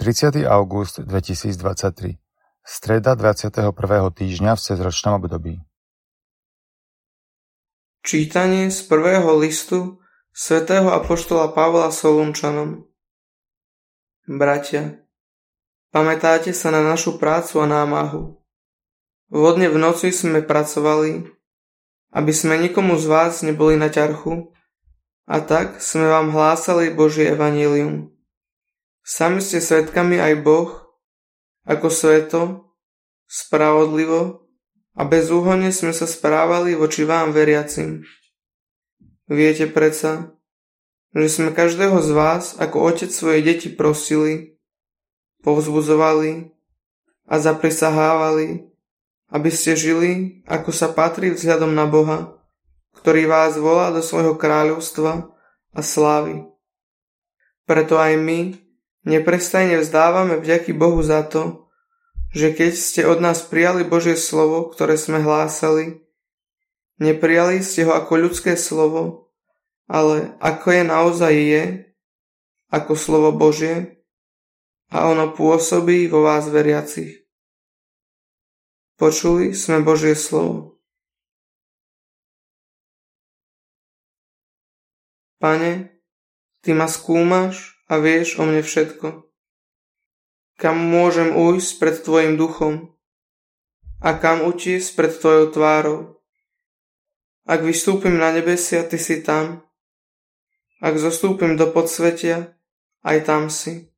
30. august 2023 Streda 21. týždňa v cezročnom období Čítanie z prvého listu svätého Apoštola Pavla Solunčanom Bratia, pamätáte sa na našu prácu a námahu. Vodne v noci sme pracovali, aby sme nikomu z vás neboli na ťarchu, a tak sme vám hlásali Božie evanílium. Sami ste svetkami aj Boh, ako sveto, spravodlivo a bezúhonne sme sa správali voči vám veriacim. Viete predsa, že sme každého z vás ako otec svoje deti prosili, povzbudzovali a zaprisahávali, aby ste žili, ako sa patrí vzhľadom na Boha, ktorý vás volá do svojho kráľovstva a slávy. Preto aj my, Neprestajne vzdávame vďaky Bohu za to, že keď ste od nás prijali Božie slovo, ktoré sme hlásali, neprijali ste ho ako ľudské slovo, ale ako je naozaj je, ako slovo Božie, a ono pôsobí vo vás veriacich. Počuli sme Božie slovo. Pane, Ty ma skúmaš a vieš o mne všetko. Kam môžem ujsť pred Tvojim duchom a kam utiesť pred Tvojou tvárou. Ak vystúpim na nebesia, Ty si tam. Ak zostúpim do podsvetia, aj tam si.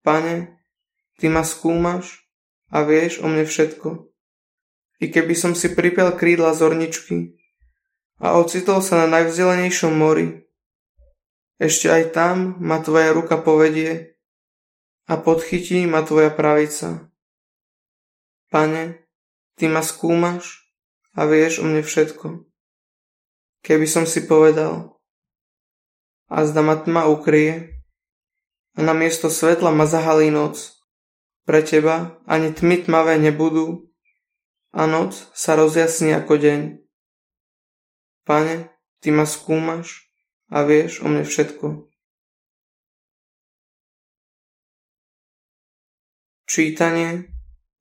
Pane, Ty ma skúmaš a vieš o mne všetko. I keby som si pripel krídla zorničky a ocitol sa na najvzdelenejšom mori, ešte aj tam ma tvoja ruka povedie a podchytí ma tvoja pravica. Pane, ty ma skúmaš a vieš o mne všetko. Keby som si povedal, a zda ma tma ukrie, a na miesto svetla ma zahalí noc. Pre teba ani tmy tmavé nebudú, a noc sa rozjasní ako deň. Pane, ty ma skúmaš a vieš o mne všetko. Čítanie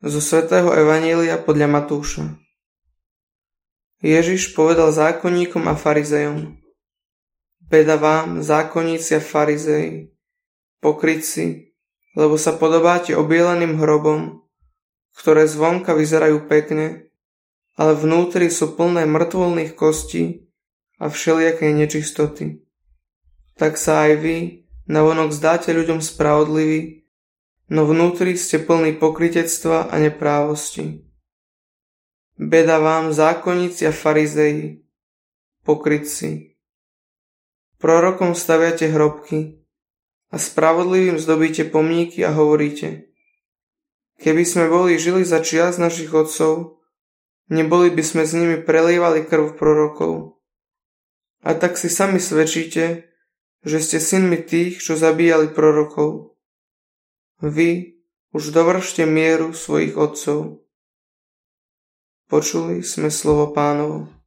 zo svätého Evanília podľa Matúša Ježiš povedal zákonníkom a farizejom Beda vám, zákonníci a farizeji, pokrytci, lebo sa podobáte obielaným hrobom, ktoré zvonka vyzerajú pekne, ale vnútri sú plné mŕtvolných kostí a všelijakej nečistoty. Tak sa aj vy navonok zdáte ľuďom spravodliví, no vnútri ste plní pokritectva a neprávosti. Beda vám, zákonníci a farizeji, pokrytci. Prorokom staviate hrobky a spravodlivým zdobíte pomníky a hovoríte Keby sme boli žili za čias našich otcov, neboli by sme s nimi prelievali krv prorokov. A tak si sami svedčíte, že ste synmi tých, čo zabíjali prorokov. Vy už dovršte mieru svojich otcov. Počuli sme slovo pánovo.